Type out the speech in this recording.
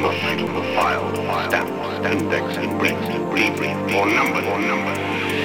not, the file, stamp, index, and brief, brief, or number, or number.